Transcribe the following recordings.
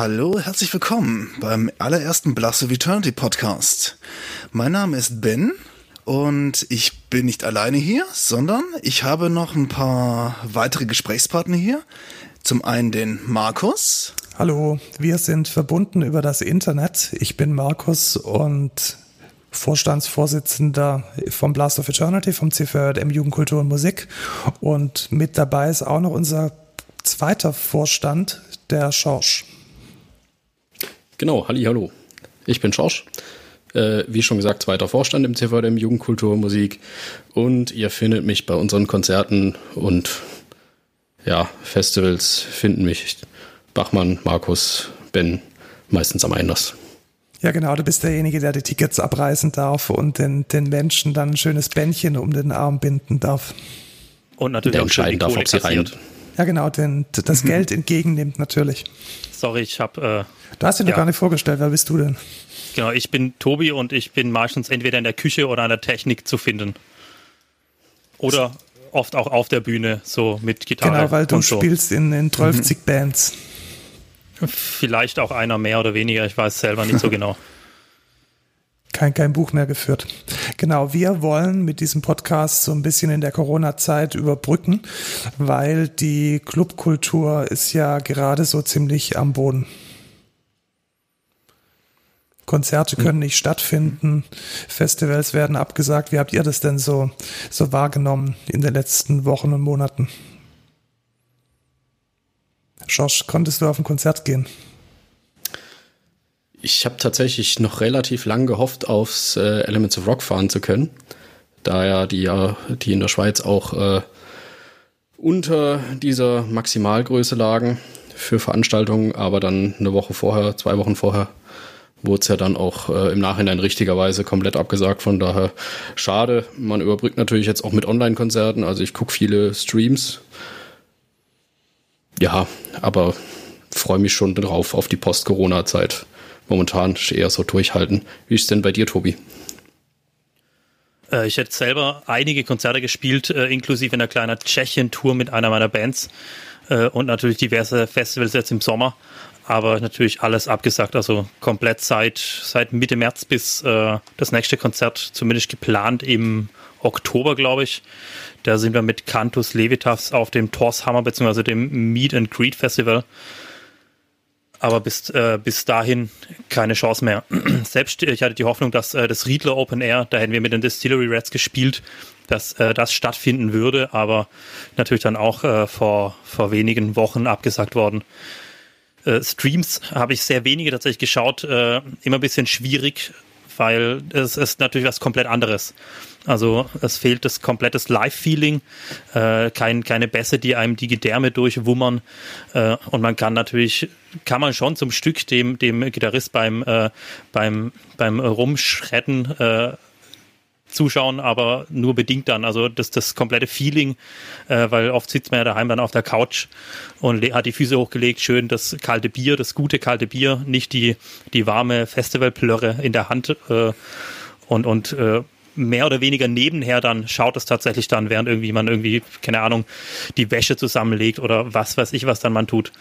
Hallo, herzlich willkommen beim allerersten Blast of Eternity Podcast. Mein Name ist Ben und ich bin nicht alleine hier, sondern ich habe noch ein paar weitere Gesprächspartner hier. Zum einen den Markus. Hallo, wir sind verbunden über das Internet. Ich bin Markus und Vorstandsvorsitzender vom Blast of Eternity, vom CVM Jugendkultur und Musik. Und mit dabei ist auch noch unser zweiter Vorstand, der Schorsch. Genau, halli, hallo. Ich bin Schorsch. Äh, wie schon gesagt, zweiter Vorstand im CVM Jugendkultur und Musik. Und ihr findet mich bei unseren Konzerten und ja, Festivals finden mich Bachmann, Markus, Ben meistens am Einlass. Ja, genau, du bist derjenige, der die Tickets abreißen darf und den, den Menschen dann ein schönes Bändchen um den Arm binden darf. Und natürlich der auch entscheiden darf, ob sie rein. Ja, genau, denn das mhm. Geld entgegennimmt natürlich. Sorry, ich habe. Äh, du hast dich ja. noch gar nicht vorgestellt. Wer bist du denn? Genau, ich bin Tobi und ich bin meistens entweder in der Küche oder an der Technik zu finden. Oder oft auch auf der Bühne, so mit Gitarre. Genau, weil du so. spielst in, in 12 mhm. Bands. Vielleicht auch einer mehr oder weniger, ich weiß selber nicht so genau. Kein, kein Buch mehr geführt. Genau, wir wollen mit diesem Podcast so ein bisschen in der Corona-Zeit überbrücken, weil die Clubkultur ist ja gerade so ziemlich am Boden. Konzerte können nicht stattfinden, Festivals werden abgesagt. Wie habt ihr das denn so, so wahrgenommen in den letzten Wochen und Monaten? Josh, konntest du auf ein Konzert gehen? Ich habe tatsächlich noch relativ lang gehofft, aufs äh, Elements of Rock fahren zu können, da ja die, ja, die in der Schweiz auch äh, unter dieser Maximalgröße lagen für Veranstaltungen, aber dann eine Woche vorher, zwei Wochen vorher, wurde es ja dann auch äh, im Nachhinein richtigerweise komplett abgesagt. Von daher schade. Man überbrückt natürlich jetzt auch mit Online-Konzerten. Also ich gucke viele Streams ja, aber freue mich schon drauf auf die Post-Corona-Zeit. Momentan eher so durchhalten. Wie ist denn bei dir, Tobi? Äh, ich hätte selber einige Konzerte gespielt, äh, inklusive einer kleinen Tschechien-Tour mit einer meiner Bands äh, und natürlich diverse Festivals jetzt im Sommer. Aber natürlich alles abgesagt, also komplett seit, seit Mitte März bis das nächste Konzert zumindest geplant im Oktober, glaube ich. Da sind wir mit Cantus Levitas auf dem Torshammer bzw. dem Meet and Greet Festival. Aber bis, äh, bis dahin keine Chance mehr. Selbst ich hatte die Hoffnung, dass äh, das Riedler Open Air, da hätten wir mit den Distillery Reds gespielt, dass äh, das stattfinden würde, aber natürlich dann auch äh, vor, vor wenigen Wochen abgesagt worden. Äh, Streams habe ich sehr wenige tatsächlich geschaut, äh, immer ein bisschen schwierig, weil es ist natürlich was komplett anderes. Also es fehlt das komplettes Live-Feeling, äh, kein, keine Bässe, die einem die Gedärme durchwummern. Äh, und man kann natürlich, kann man schon zum Stück dem, dem Gitarrist beim, äh, beim, beim Rumschretten äh, zuschauen, aber nur bedingt dann. Also das, das komplette Feeling, äh, weil oft sitzt man ja daheim dann auf der Couch und hat die Füße hochgelegt, schön das kalte Bier, das gute kalte Bier, nicht die, die warme Festivalplörre in der Hand äh, und, und äh, mehr oder weniger nebenher dann schaut es tatsächlich dann, während irgendwie man irgendwie, keine Ahnung, die Wäsche zusammenlegt oder was weiß ich, was dann man tut.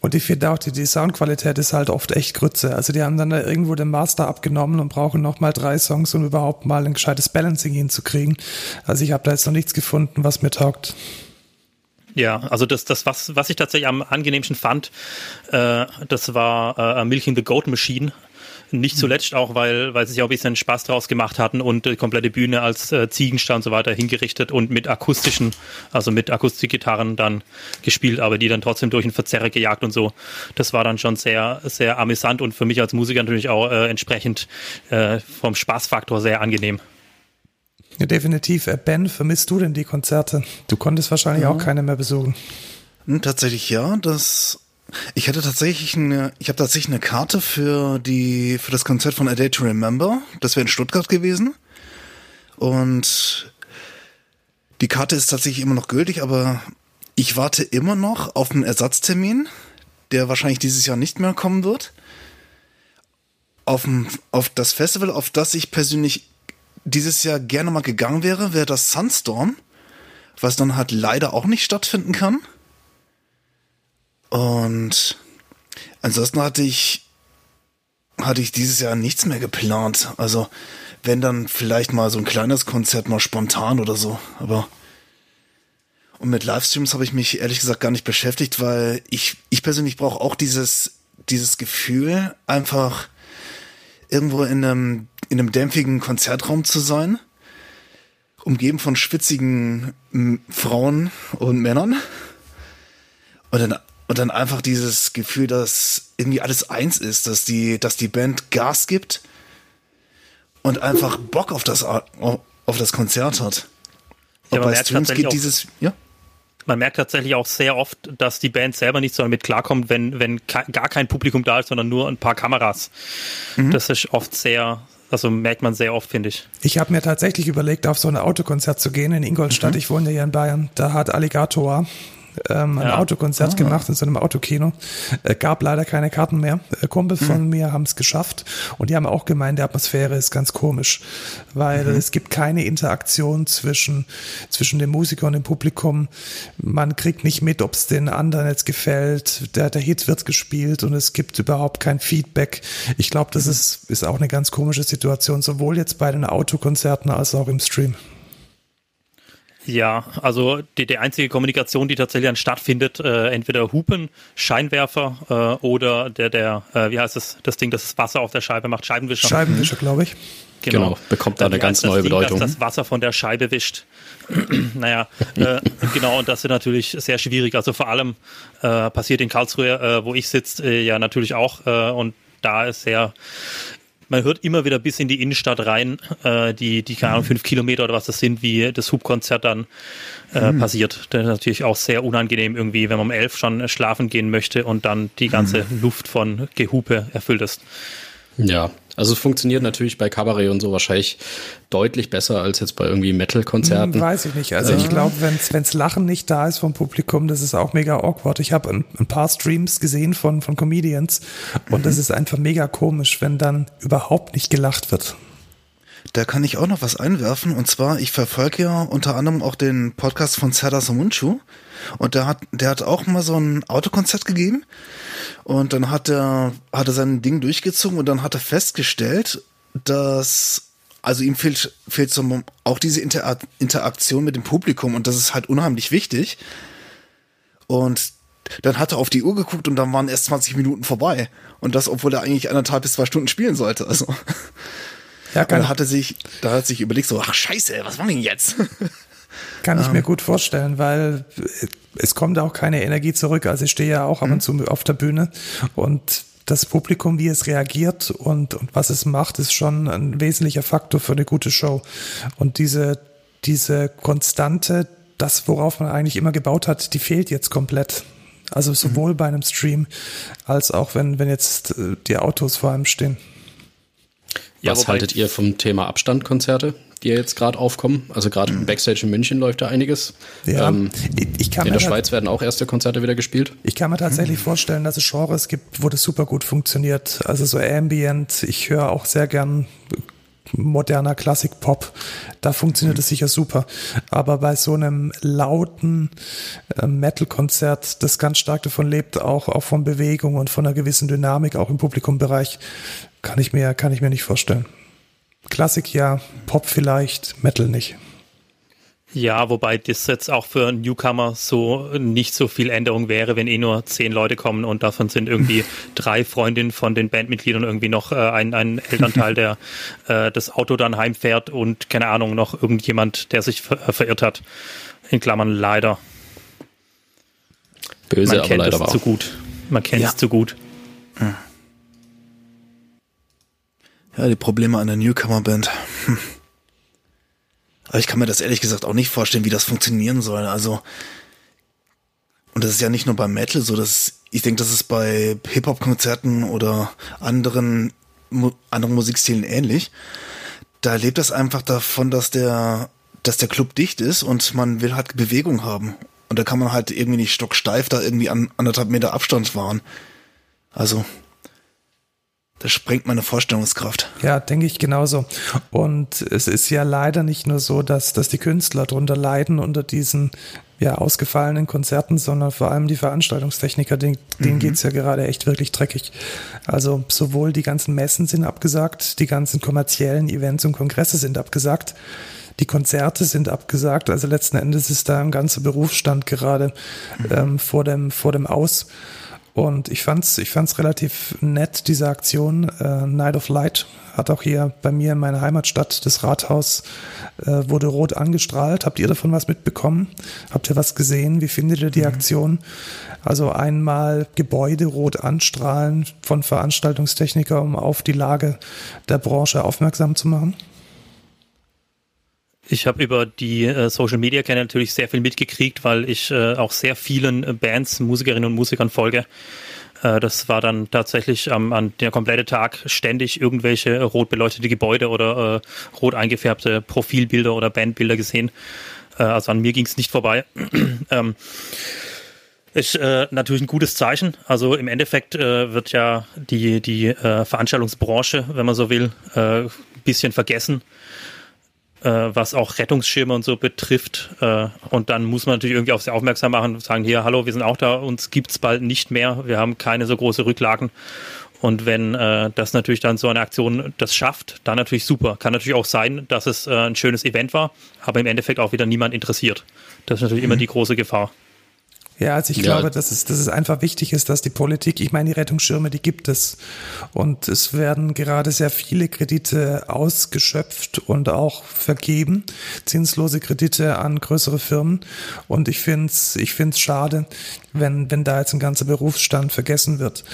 Und ich finde auch, die, die Soundqualität ist halt oft echt Grütze. Also die haben dann da irgendwo den Master abgenommen und brauchen nochmal drei Songs, um überhaupt mal ein gescheites Balancing hinzukriegen. Also ich habe da jetzt noch nichts gefunden, was mir taugt. Ja, also das, das was, was ich tatsächlich am angenehmsten fand, äh, das war äh, Milking the Goat Machine. Nicht zuletzt auch, weil, weil sie sich auch ein bisschen Spaß draus gemacht hatten und die komplette Bühne als äh, Ziegenstall und so weiter hingerichtet und mit akustischen, also mit Akustikgitarren dann gespielt, aber die dann trotzdem durch den Verzerrer gejagt und so. Das war dann schon sehr, sehr amüsant und für mich als Musiker natürlich auch äh, entsprechend äh, vom Spaßfaktor sehr angenehm. Ja, definitiv. Äh, ben, vermisst du denn die Konzerte? Du konntest wahrscheinlich ja. auch keine mehr besuchen. Hm, tatsächlich ja. Das ich hatte tatsächlich eine, ich habe tatsächlich eine Karte für die, für das Konzert von A Day to Remember. Das wäre in Stuttgart gewesen. Und die Karte ist tatsächlich immer noch gültig, aber ich warte immer noch auf einen Ersatztermin, der wahrscheinlich dieses Jahr nicht mehr kommen wird. Auf, auf das Festival, auf das ich persönlich dieses Jahr gerne mal gegangen wäre, wäre das Sunstorm, was dann halt leider auch nicht stattfinden kann. Und ansonsten hatte ich, hatte ich dieses Jahr nichts mehr geplant. Also, wenn dann vielleicht mal so ein kleines Konzert mal spontan oder so, aber und mit Livestreams habe ich mich ehrlich gesagt gar nicht beschäftigt, weil ich, ich persönlich brauche auch dieses, dieses Gefühl, einfach irgendwo in einem, in einem dämpfigen Konzertraum zu sein, umgeben von schwitzigen Frauen und Männern. Und dann, und dann einfach dieses Gefühl, dass irgendwie alles eins ist, dass die, dass die Band Gas gibt und einfach Bock auf das, auf das Konzert hat. Und ja, bei Streams geht dieses, ja? man merkt tatsächlich auch sehr oft, dass die Band selber nicht so damit klarkommt, wenn, wenn gar kein Publikum da ist, sondern nur ein paar Kameras. Mhm. Das ist oft sehr, also merkt man sehr oft, finde ich. Ich habe mir tatsächlich überlegt, auf so ein Autokonzert zu gehen in Ingolstadt. Mhm. Ich wohne ja hier in Bayern. Da hat Alligator ähm, ein ja. Autokonzert ah. gemacht in so einem Autokino. Äh, gab leider keine Karten mehr. Äh, Kumpels mhm. von mir haben es geschafft und die haben auch gemeint, die Atmosphäre ist ganz komisch, weil mhm. es gibt keine Interaktion zwischen, zwischen dem Musiker und dem Publikum. Man kriegt nicht mit, ob es den anderen jetzt gefällt. Der, der Hit wird gespielt und es gibt überhaupt kein Feedback. Ich glaube, das mhm. ist, ist auch eine ganz komische Situation, sowohl jetzt bei den Autokonzerten als auch im Stream. Ja, also die, die einzige Kommunikation, die tatsächlich dann stattfindet, äh, entweder Hupen, Scheinwerfer äh, oder der, der, äh, wie heißt das, das Ding, das das Wasser auf der Scheibe macht, Scheibenwischer. Scheibenwischer, glaube ich. Genau. genau, bekommt da eine ganz neue Ding, Bedeutung. Dass das Wasser von der Scheibe wischt. naja, äh, genau, und das ist natürlich sehr schwierig. Also vor allem äh, passiert in Karlsruhe, äh, wo ich sitze, äh, ja natürlich auch. Äh, und da ist sehr man hört immer wieder bis in die Innenstadt rein, äh, die, die, keine Ahnung, fünf Kilometer oder was das sind, wie das Hubkonzert dann äh, mhm. passiert. Das ist natürlich auch sehr unangenehm irgendwie, wenn man um elf schon schlafen gehen möchte und dann die ganze mhm. Luft von Gehupe erfüllt ist. Ja, also es funktioniert natürlich bei Kabarett und so wahrscheinlich deutlich besser als jetzt bei irgendwie Metal-Konzerten. Hm, weiß ich nicht. Also ich glaube, wenn wenn's Lachen nicht da ist vom Publikum, das ist auch mega awkward. Ich habe ein, ein, paar Streams gesehen von, von Comedians und mhm. das ist einfach mega komisch, wenn dann überhaupt nicht gelacht wird. Da kann ich auch noch was einwerfen. Und zwar, ich verfolge ja unter anderem auch den Podcast von Serdar Somunchu. Und der hat, der hat auch mal so ein Autokonzert gegeben. Und dann hat er, hat er sein Ding durchgezogen und dann hat er festgestellt, dass, also ihm fehlt, fehlt so auch diese Inter Interaktion mit dem Publikum und das ist halt unheimlich wichtig. Und dann hat er auf die Uhr geguckt und dann waren erst 20 Minuten vorbei. Und das, obwohl er eigentlich anderthalb bis zwei Stunden spielen sollte. Also. Ja, kann. Und da hat er sich, da hat sich überlegt, so, ach scheiße, was machen wir jetzt? Kann ich um. mir gut vorstellen, weil es kommt auch keine Energie zurück. Also ich stehe ja auch ab und mhm. zu auf der Bühne und das Publikum, wie es reagiert und, und was es macht, ist schon ein wesentlicher Faktor für eine gute Show. Und diese, diese Konstante, das, worauf man eigentlich immer gebaut hat, die fehlt jetzt komplett. Also sowohl mhm. bei einem Stream als auch wenn, wenn jetzt äh, die Autos vor einem stehen. Ja, Was haltet ihr vom Thema Abstandkonzerte, die ja jetzt gerade aufkommen? Also gerade im Backstage in München läuft da einiges. Ja, ähm, ich kann in der Schweiz werden auch erste Konzerte wieder gespielt. Ich kann mir tatsächlich mhm. vorstellen, dass es Genres gibt, wo das super gut funktioniert. Also so Ambient. Ich höre auch sehr gern moderner Klassik-Pop, da funktioniert es mhm. sicher super. Aber bei so einem lauten äh, Metal-Konzert, das ganz stark davon lebt, auch, auch von Bewegung und von einer gewissen Dynamik, auch im Publikumbereich, kann ich mir, kann ich mir nicht vorstellen. Klassik ja, Pop vielleicht, Metal nicht. Ja, wobei das jetzt auch für Newcomer so nicht so viel Änderung wäre, wenn eh nur zehn Leute kommen und davon sind irgendwie drei Freundinnen von den Bandmitgliedern irgendwie noch äh, ein, ein Elternteil, der äh, das Auto dann heimfährt und keine Ahnung, noch irgendjemand, der sich ver äh, verirrt hat. In Klammern leider. Böse, Man kennt aber leider es zu gut. Man kennt ja. es zu gut. Hm. Ja, die Probleme an der Newcomer-Band. Hm. Aber ich kann mir das ehrlich gesagt auch nicht vorstellen, wie das funktionieren soll. Also, und das ist ja nicht nur beim Metal so, dass ich denke, das ist bei Hip-Hop-Konzerten oder anderen, anderen Musikstilen ähnlich. Da lebt das einfach davon, dass der, dass der Club dicht ist und man will halt Bewegung haben. Und da kann man halt irgendwie nicht stocksteif da irgendwie an anderthalb Meter Abstand fahren. Also, Das sprengt meine Vorstellungskraft. Ja, denke ich genauso. Und es ist ja leider nicht nur so, dass, dass die Künstler darunter leiden unter diesen ja, ausgefallenen Konzerten, sondern vor allem die Veranstaltungstechniker, denen, denen mhm. geht's ja gerade echt wirklich dreckig. Also sowohl die ganzen Messen sind abgesagt, die ganzen kommerziellen Events und Kongresse sind abgesagt, die Konzerte sind abgesagt. Also letzten Endes ist da ein ganzer Berufsstand gerade mhm. ähm, vor, dem, vor dem Aus. Und ich fand's, ich fand's relativ nett, diese Aktion. Äh, Night of Light hat auch hier bei mir in meiner Heimatstadt, das Rathaus, äh, wurde rot angestrahlt. Habt ihr davon was mitbekommen? Habt ihr was gesehen? Wie findet ihr die mhm. Aktion? Also einmal Gebäude rot anstrahlen von Veranstaltungstechniker, um auf die Lage der Branche aufmerksam zu machen? Ich habe über die äh, Social Media Kanäle natürlich sehr viel mitgekriegt, weil ich äh, auch sehr vielen äh, Bands, Musikerinnen und Musikern folge. Äh, das war dann tatsächlich am, an der komplette Tag ständig irgendwelche rot beleuchtete Gebäude oder äh, rot eingefärbte Profilbilder oder Bandbilder gesehen. Äh, also an mir ging es nicht vorbei. ähm, ist äh, natürlich ein gutes Zeichen. Also im Endeffekt äh, wird ja die, die äh, Veranstaltungsbranche, wenn man so will, äh, bisschen vergessen was auch Rettungsschirme und so betrifft. Äh, und dann muss man natürlich irgendwie auf sie aufmerksam machen und sagen, hier, hallo, wir sind auch da, uns gibt's bald nicht mehr, wir haben keine so große Rücklagen. Und wenn äh, das natürlich dann so eine Aktion das schafft, dann natürlich super. Kann natürlich auch sein, dass es äh, ein schönes Event war, aber im Endeffekt auch wieder niemand interessiert. Das ist natürlich mhm. immer die große Gefahr. Ja, also ich ja. glaube, dass es, dass es einfach wichtig ist, dass die Politik, ich meine, die Rettungsschirme, die gibt es. Und es werden gerade sehr viele Kredite ausgeschöpft und auch vergeben, zinslose Kredite an größere Firmen. Und ich finde es ich find's schade, wenn, wenn da jetzt ein ganzer Berufsstand vergessen wird,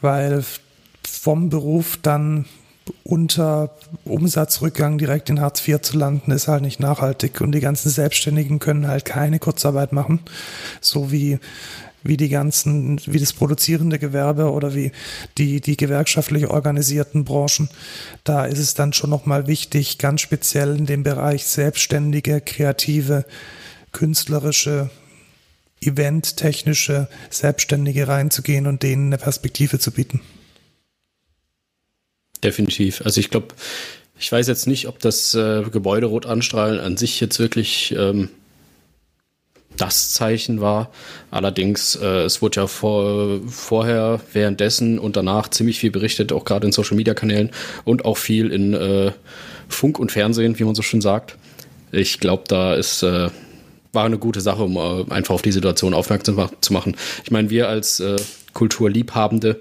weil vom Beruf dann unter Umsatzrückgang direkt in Hartz IV zu landen, ist halt nicht nachhaltig. Und die ganzen Selbstständigen können halt keine Kurzarbeit machen, so wie wie die ganzen, wie das produzierende Gewerbe oder wie die, die gewerkschaftlich organisierten Branchen. Da ist es dann schon nochmal wichtig, ganz speziell in dem Bereich selbstständige, kreative, künstlerische, eventtechnische Selbstständige reinzugehen und denen eine Perspektive zu bieten. Definitiv. Also ich glaube, ich weiß jetzt nicht, ob das äh, Gebäude rot anstrahlen an sich jetzt wirklich ähm, das Zeichen war. Allerdings, äh, es wurde ja vor, vorher, währenddessen und danach ziemlich viel berichtet, auch gerade in Social Media Kanälen und auch viel in äh, Funk und Fernsehen, wie man so schön sagt. Ich glaube, da ist äh, war eine gute Sache, um äh, einfach auf die Situation aufmerksam zu machen. Ich meine, wir als äh, Kulturliebhabende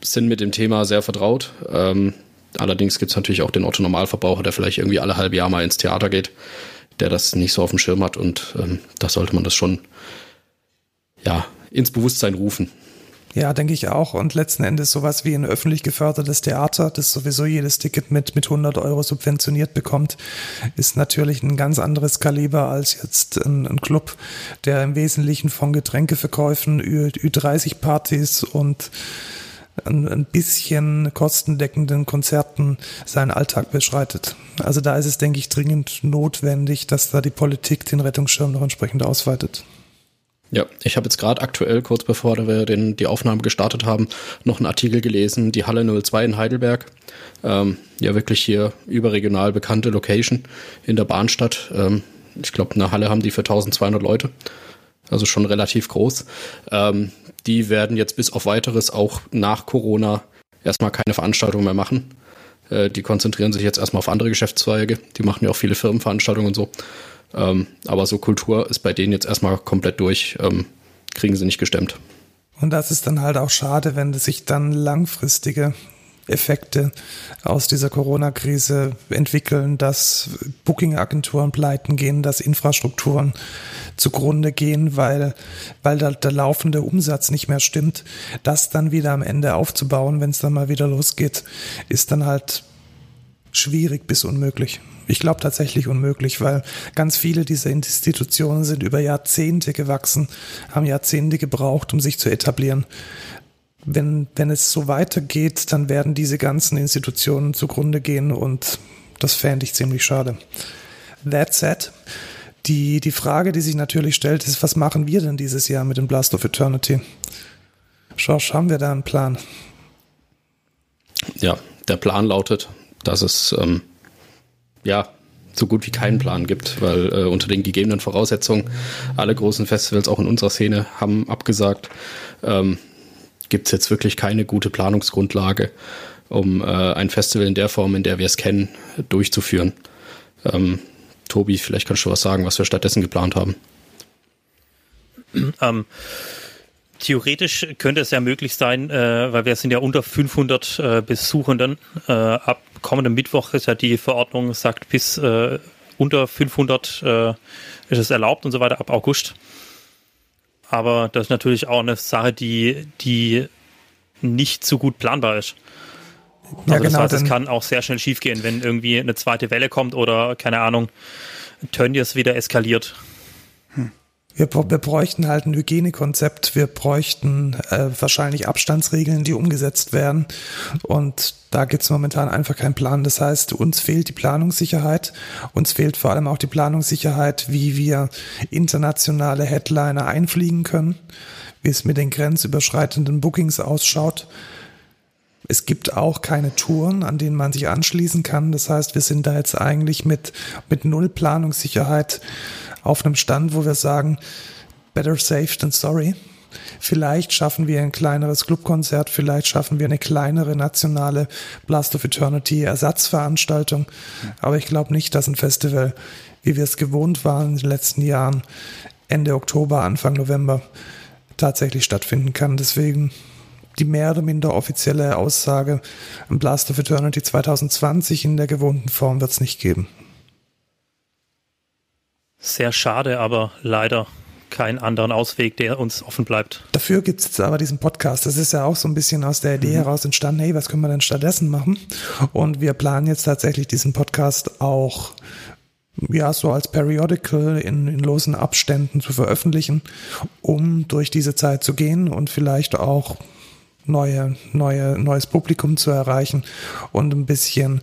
sind mit dem Thema sehr vertraut. Ähm, allerdings gibt es natürlich auch den Otto Normalverbraucher, der vielleicht irgendwie alle halbe Jahr mal ins Theater geht, der das nicht so auf dem Schirm hat und ähm, da sollte man das schon ja ins Bewusstsein rufen. Ja, denke ich auch. Und letzten Endes sowas wie ein öffentlich gefördertes Theater, das sowieso jedes Ticket mit, mit 100 Euro subventioniert bekommt, ist natürlich ein ganz anderes Kaliber als jetzt ein, ein Club, der im Wesentlichen von Getränkeverkäufen, Ü, Ü30-Partys und ein, bisschen kostendeckenden Konzerten seinen Alltag beschreitet. Also da ist es, denke ich, dringend notwendig, dass da die Politik den Rettungsschirm noch entsprechend ausweitet. Ja, ich habe jetzt gerade aktuell, kurz bevor wir den, die Aufnahme gestartet haben, noch einen Artikel gelesen, die Halle 02 in Heidelberg. Ähm, ja, wirklich hier überregional bekannte Location in der Bahnstadt. Ähm, ich glaube, eine Halle haben die für 1200 Leute also schon relativ groß. Ähm, die werden jetzt bis auf weiteres auch nach Corona erstmal keine Veranstaltungen mehr machen. Äh, die konzentrieren sich jetzt erstmal auf andere Geschäftszweige. Die machen ja auch viele Firmenveranstaltungen und so. Ähm, aber so Kultur ist bei denen jetzt erstmal komplett durch. Ähm, kriegen sie nicht gestemmt. Und das ist dann halt auch schade, wenn sich dann langfristige Effekte aus dieser Corona-Krise entwickeln, dass Booking-Agenturen pleiten gehen, dass Infrastrukturen zugrunde gehen, weil, weil da der laufende Umsatz nicht mehr stimmt. Das dann wieder am Ende aufzubauen, wenn es dann mal wieder losgeht, ist dann halt schwierig bis unmöglich. Ich glaube tatsächlich unmöglich, weil ganz viele dieser Institutionen sind über Jahrzehnte gewachsen, haben Jahrzehnte gebraucht, um sich zu etablieren wenn, wenn es so weitergeht, dann werden diese ganzen Institutionen zugrunde gehen und das fände ich ziemlich schade. That said, die, die Frage, die sich natürlich stellt, ist, was machen wir denn dieses Jahr mit dem Blast of Eternity? Josh, haben wir da einen Plan? ja, der Plan lautet, dass es ähm, ja so gut wie keinen Plan gibt, weil äh, unter den gegebenen Voraussetzungen alle großen Festivals auch in unserer Szene haben abgesagt. Ähm, gibt es jetzt wirklich keine gute Planungsgrundlage, um äh, ein Festival in der Form, in der wir es kennen, durchzuführen. Ähm, Tobi, vielleicht kannst du was sagen, was wir stattdessen geplant haben. Ähm, theoretisch könnte es ja möglich sein, äh, weil wir sind ja unter 500 äh, Besuchenden. Äh, ab kommenden Mittwoch ist ja die Verordnung, sagt bis äh, unter 500 äh, ist es erlaubt und so weiter ab August. Aber das ist natürlich auch eine Sache, die, die nicht so gut planbar ist. Also ja, genau, das heißt, es kann auch sehr schnell schiefgehen, wenn irgendwie eine zweite Welle kommt oder, keine Ahnung, Tönnies wieder eskaliert. Wir, wir bräuchten halt ein Hygienekonzept, wir bräuchten äh, wahrscheinlich Abstandsregeln, die umgesetzt werden. Und da gibt es momentan einfach keinen Plan. Das heißt, uns fehlt die Planungssicherheit. Uns fehlt vor allem auch die Planungssicherheit, wie wir internationale Headliner einfliegen können, wie es mit den grenzüberschreitenden Bookings ausschaut. Es gibt auch keine Touren, an denen man sich anschließen kann. Das heißt, wir sind da jetzt eigentlich mit, mit null Planungssicherheit auf einem Stand, wo wir sagen, better safe than sorry. Vielleicht schaffen wir ein kleineres Clubkonzert, vielleicht schaffen wir eine kleinere nationale Blast of Eternity Ersatzveranstaltung. Aber ich glaube nicht, dass ein Festival, wie wir es gewohnt waren in den letzten Jahren, Ende Oktober, Anfang November tatsächlich stattfinden kann. Deswegen die mehr oder minder offizielle Aussage, ein Blast of Eternity 2020 in der gewohnten Form wird es nicht geben. Sehr schade, aber leider keinen anderen Ausweg, der uns offen bleibt. Dafür gibt es jetzt aber diesen Podcast. Das ist ja auch so ein bisschen aus der Idee mhm. heraus entstanden, hey, was können wir denn stattdessen machen? Und wir planen jetzt tatsächlich diesen Podcast auch ja, so als Periodical in, in losen Abständen zu veröffentlichen, um durch diese Zeit zu gehen und vielleicht auch neue, neue, neues Publikum zu erreichen und ein bisschen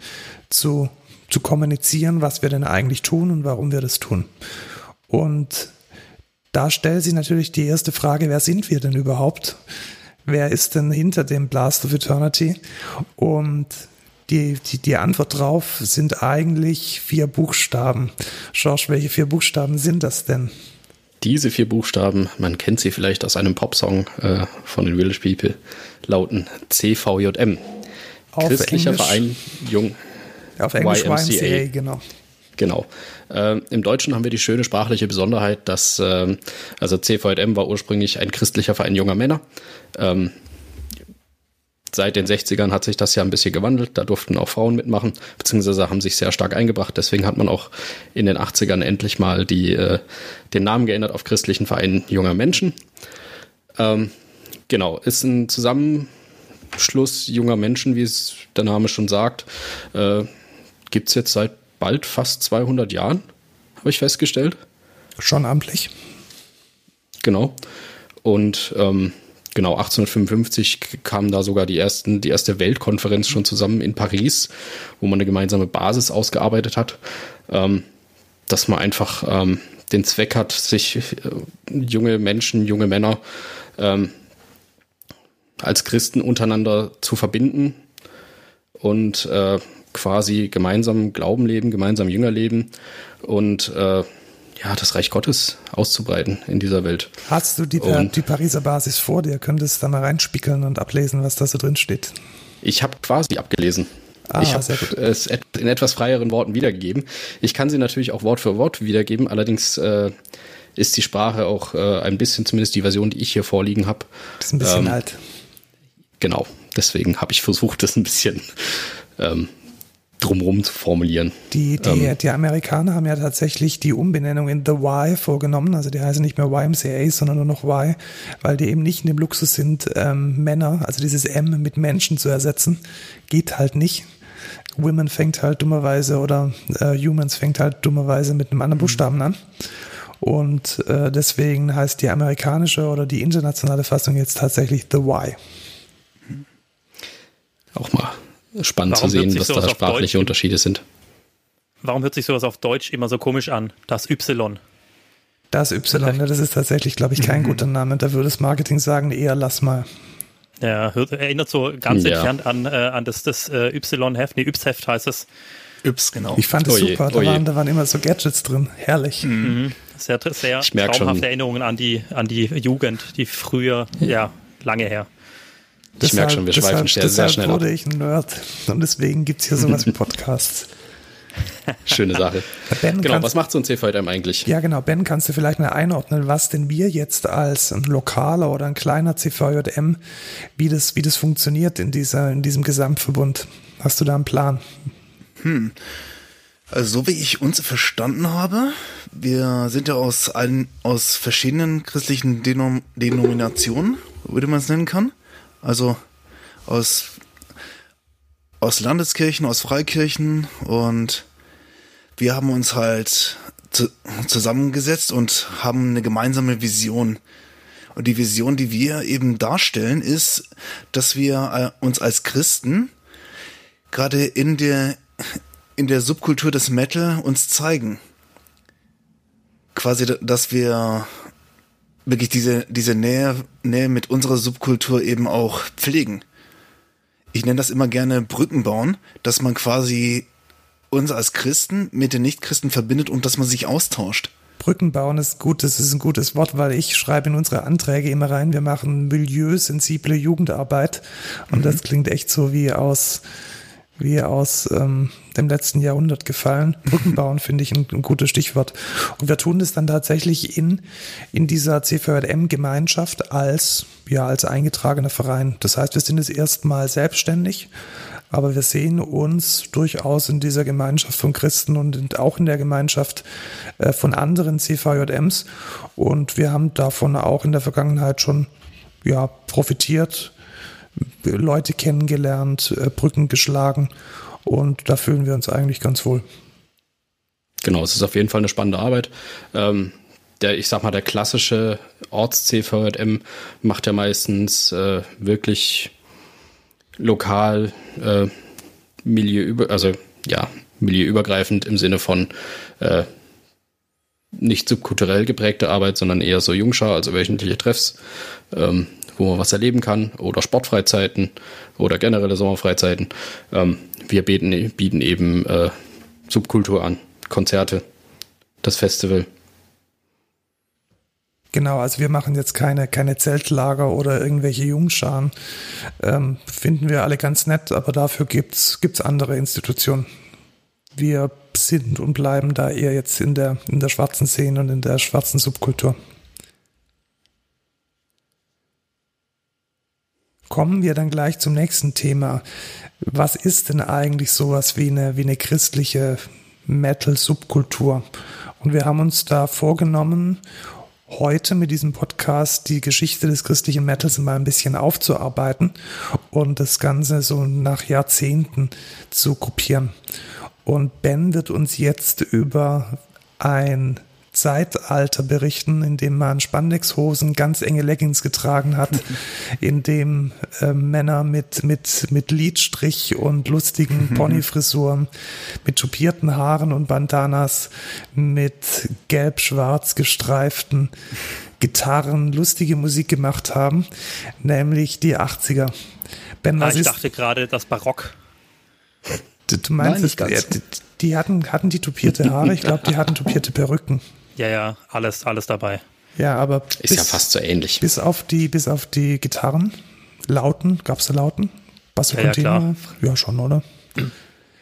zu zu kommunizieren, was wir denn eigentlich tun und warum wir das tun. Und da stellt sich natürlich die erste Frage, wer sind wir denn überhaupt? Wer ist denn hinter dem Blast of Eternity? Und die, die, die Antwort drauf sind eigentlich vier Buchstaben. George, welche vier Buchstaben sind das denn? Diese vier Buchstaben, man kennt sie vielleicht aus einem Popsong äh, von den Village People, lauten CVJM. Auf Christlicher Englisch? Verein Jung, auf Englisch YMCA, YMCA genau. Genau. Äh, Im Deutschen haben wir die schöne sprachliche Besonderheit, dass äh, also CVM war ursprünglich ein christlicher Verein junger Männer. Ähm, seit den 60ern hat sich das ja ein bisschen gewandelt. Da durften auch Frauen mitmachen, beziehungsweise haben sich sehr stark eingebracht. Deswegen hat man auch in den 80ern endlich mal die, äh, den Namen geändert auf christlichen Verein junger Menschen. Ähm, genau, ist ein Zusammenschluss junger Menschen, wie es der Name schon sagt. Äh, gibt es jetzt seit bald fast 200 Jahren, habe ich festgestellt. Schon amtlich. Genau. Und ähm, genau 1855 kam da sogar die ersten, die erste Weltkonferenz schon zusammen in Paris, wo man eine gemeinsame Basis ausgearbeitet hat, ähm, dass man einfach ähm, den Zweck hat, sich äh, junge Menschen, junge Männer ähm, als Christen untereinander zu verbinden und äh, quasi gemeinsam Glauben leben, gemeinsam Jünger leben und äh, ja, das Reich Gottes auszubreiten in dieser Welt. Hast du die, und, die Pariser Basis vor dir? Könntest du da mal reinspiegeln und ablesen, was da so drin steht? Ich habe quasi abgelesen. Ah, ich habe es in etwas freieren Worten wiedergegeben. Ich kann sie natürlich auch Wort für Wort wiedergeben, allerdings äh, ist die Sprache auch äh, ein bisschen, zumindest die Version, die ich hier vorliegen habe. Das ist ein bisschen ähm, alt. Genau, deswegen habe ich versucht, das ein bisschen ähm, drumherum zu formulieren. Die, die, ähm, die Amerikaner haben ja tatsächlich die Umbenennung in The Y vorgenommen. Also die heißen nicht mehr YMCA, sondern nur noch Y, weil die eben nicht in dem Luxus sind, ähm, Männer, also dieses M mit Menschen zu ersetzen. Geht halt nicht. Women fängt halt dummerweise oder äh, Humans fängt halt dummerweise mit einem anderen Buchstaben an. Und äh, deswegen heißt die amerikanische oder die internationale Fassung jetzt tatsächlich The Y. Auch mal spannend Warum zu sehen, was da sprachliche Unterschiede sind. Warum hört sich sowas auf Deutsch immer so komisch an? Das Y. Das Y, ne, das ist tatsächlich, glaube ich, kein mhm. guter Name. Da würde das Marketing sagen, eher lass mal. Ja, erinnert so ganz Ja. entfernt an, äh, an das, das äh, Y-Heft, nee, Y-Heft heißt es. Yps, genau. Ich fand es super, da waren, da waren immer so Gadgets drin. Herrlich. Sehr, sehr Ich merk traumhafte schon. Erinnerungen an die, an die Jugend, die früher, ja, lange her. Ich merke schon, wir schweifen sehr, sehr deshalb schnell ab. wurde ich ein Nerd. Und deswegen gibt's hier sowas wie Podcasts. Schöne Sache. Ben, Genau, kannst, was macht so ein CVM eigentlich? ja, genau. Ben, kannst du vielleicht mal einordnen, was denn wir jetzt als ein lokaler oder ein kleiner CVJM, wie das, wie das funktioniert in, dieser, in diesem Gesamtverbund? Hast du da einen Plan? Also so wie ich uns verstanden habe, wir sind ja aus allen, aus verschiedenen christlichen Denom Denominationen, würde man es nennen kann. Also aus, aus Landeskirchen, aus Freikirchen und wir haben uns halt zu, zusammengesetzt und haben eine gemeinsame Vision. Und die Vision, die wir eben darstellen, ist, dass wir äh, uns als Christen gerade in der in der Subkultur des Metal uns zeigen. Quasi, dass wir wirklich diese, diese Nähe, Nähe mit unserer Subkultur eben auch pflegen. Ich nenne das immer gerne Brücken bauen, dass man quasi uns als Christen mit den Nichtchristen verbindet und dass man sich austauscht. Brücken bauen ist gut, das ist ein gutes Wort, weil ich schreibe in unsere Anträge immer rein, wir machen milieusensible Jugendarbeit. Und das klingt echt so wie aus, wie aus ähm, dem letzten Jahrhundert gefallen. Brücken bauen finde ich ein, ein gutes Stichwort. Und wir tun das dann tatsächlich in, in dieser CVJM-Gemeinschaft als, ja, als eingetragener Verein. Das heißt, wir sind jetzt erstmal selbstständig, aber wir sehen uns durchaus in dieser Gemeinschaft von Christen und auch in der Gemeinschaft äh, von anderen CVJMs. Und wir haben davon auch in der Vergangenheit schon ja, profitiert, Leute kennengelernt, äh, Brücken geschlagen und da fühlen wir uns eigentlich ganz wohl. Genau, es ist auf jeden Fall eine spannende Arbeit. Ähm, der, ich sag mal, der klassische Orts-CVM macht ja meistens äh, wirklich lokal äh, milieuüber, also ja, milieuübergreifend im Sinne von äh, nicht subkulturell geprägte Arbeit, sondern eher so Jungschar, also wöchentliche Treffs, ähm, wo man was erleben kann, oder Sportfreizeiten oder generelle Sommerfreizeiten. Ähm, wir bieten, bieten eben äh, Subkultur an, Konzerte, das Festival. Genau, also wir machen jetzt keine, keine Zeltlager oder irgendwelche Jungscharen. Ähm, finden wir alle ganz nett, aber dafür gibt's gibt's andere Institutionen. Wir sind und bleiben da eher jetzt in der, in der schwarzen Szene und in der schwarzen Subkultur. Kommen wir dann gleich zum nächsten Thema. Was ist denn eigentlich sowas wie eine, wie eine christliche Metal-Subkultur? Und wir haben uns da vorgenommen, heute mit diesem Podcast die Geschichte des christlichen Metals mal ein bisschen aufzuarbeiten und das Ganze so nach Jahrzehnten zu gruppieren. Und Ben wird uns jetzt über ein Zeitalter berichten, in dem man Spandexhosen, ganz enge Leggings getragen hat, in dem äh, Männer mit, mit, mit Lidstrich und lustigen Ponyfrisuren, mit tupierten Haaren und Bandanas, mit gelb-schwarz gestreiften Gitarren lustige Musik gemacht haben, nämlich die 80er. Ben, Ah, ich ist, dachte gerade, das Barock. du, meinst, Nein, nicht es- ganz. ja, die, die hatten, hatten die tupierte Haare, ich glaube, die hatten tupierte Perücken. Ja, ja, alles, alles dabei. Ja, aber Ist ja fast so ähnlich. bis auf die, bis auf die Gitarren, Lauten, gab's da Lauten? Basso Ja, ja, Continua? Ja, schon, oder?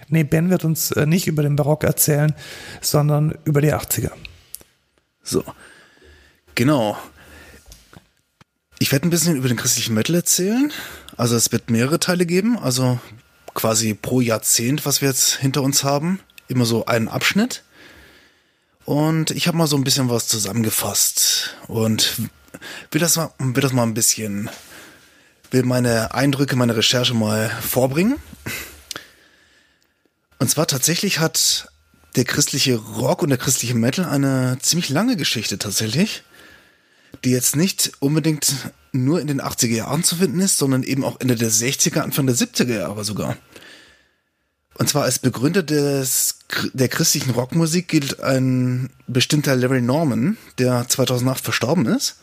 Nee, Ben wird uns äh, nicht über den Barock erzählen, sondern über die 80er. So. Genau. Ich werde ein bisschen über den christlichen Metal erzählen. Also es wird mehrere Teile geben, also quasi pro Jahrzehnt, was wir jetzt hinter uns haben, immer so einen Abschnitt. Und ich habe mal so ein bisschen was zusammengefasst und will das mal, will das mal ein bisschen, will meine Eindrücke, meine Recherche mal vorbringen. Und zwar tatsächlich hat der christliche Rock und der christliche Metal eine ziemlich lange Geschichte tatsächlich, die jetzt nicht unbedingt nur in den 80er Jahren zu finden ist, sondern eben auch Ende der 60er, Anfang der 70er Jahre sogar. Und zwar als Begründer des, der christlichen Rockmusik gilt ein bestimmter Larry Norman, der 2008 verstorben ist.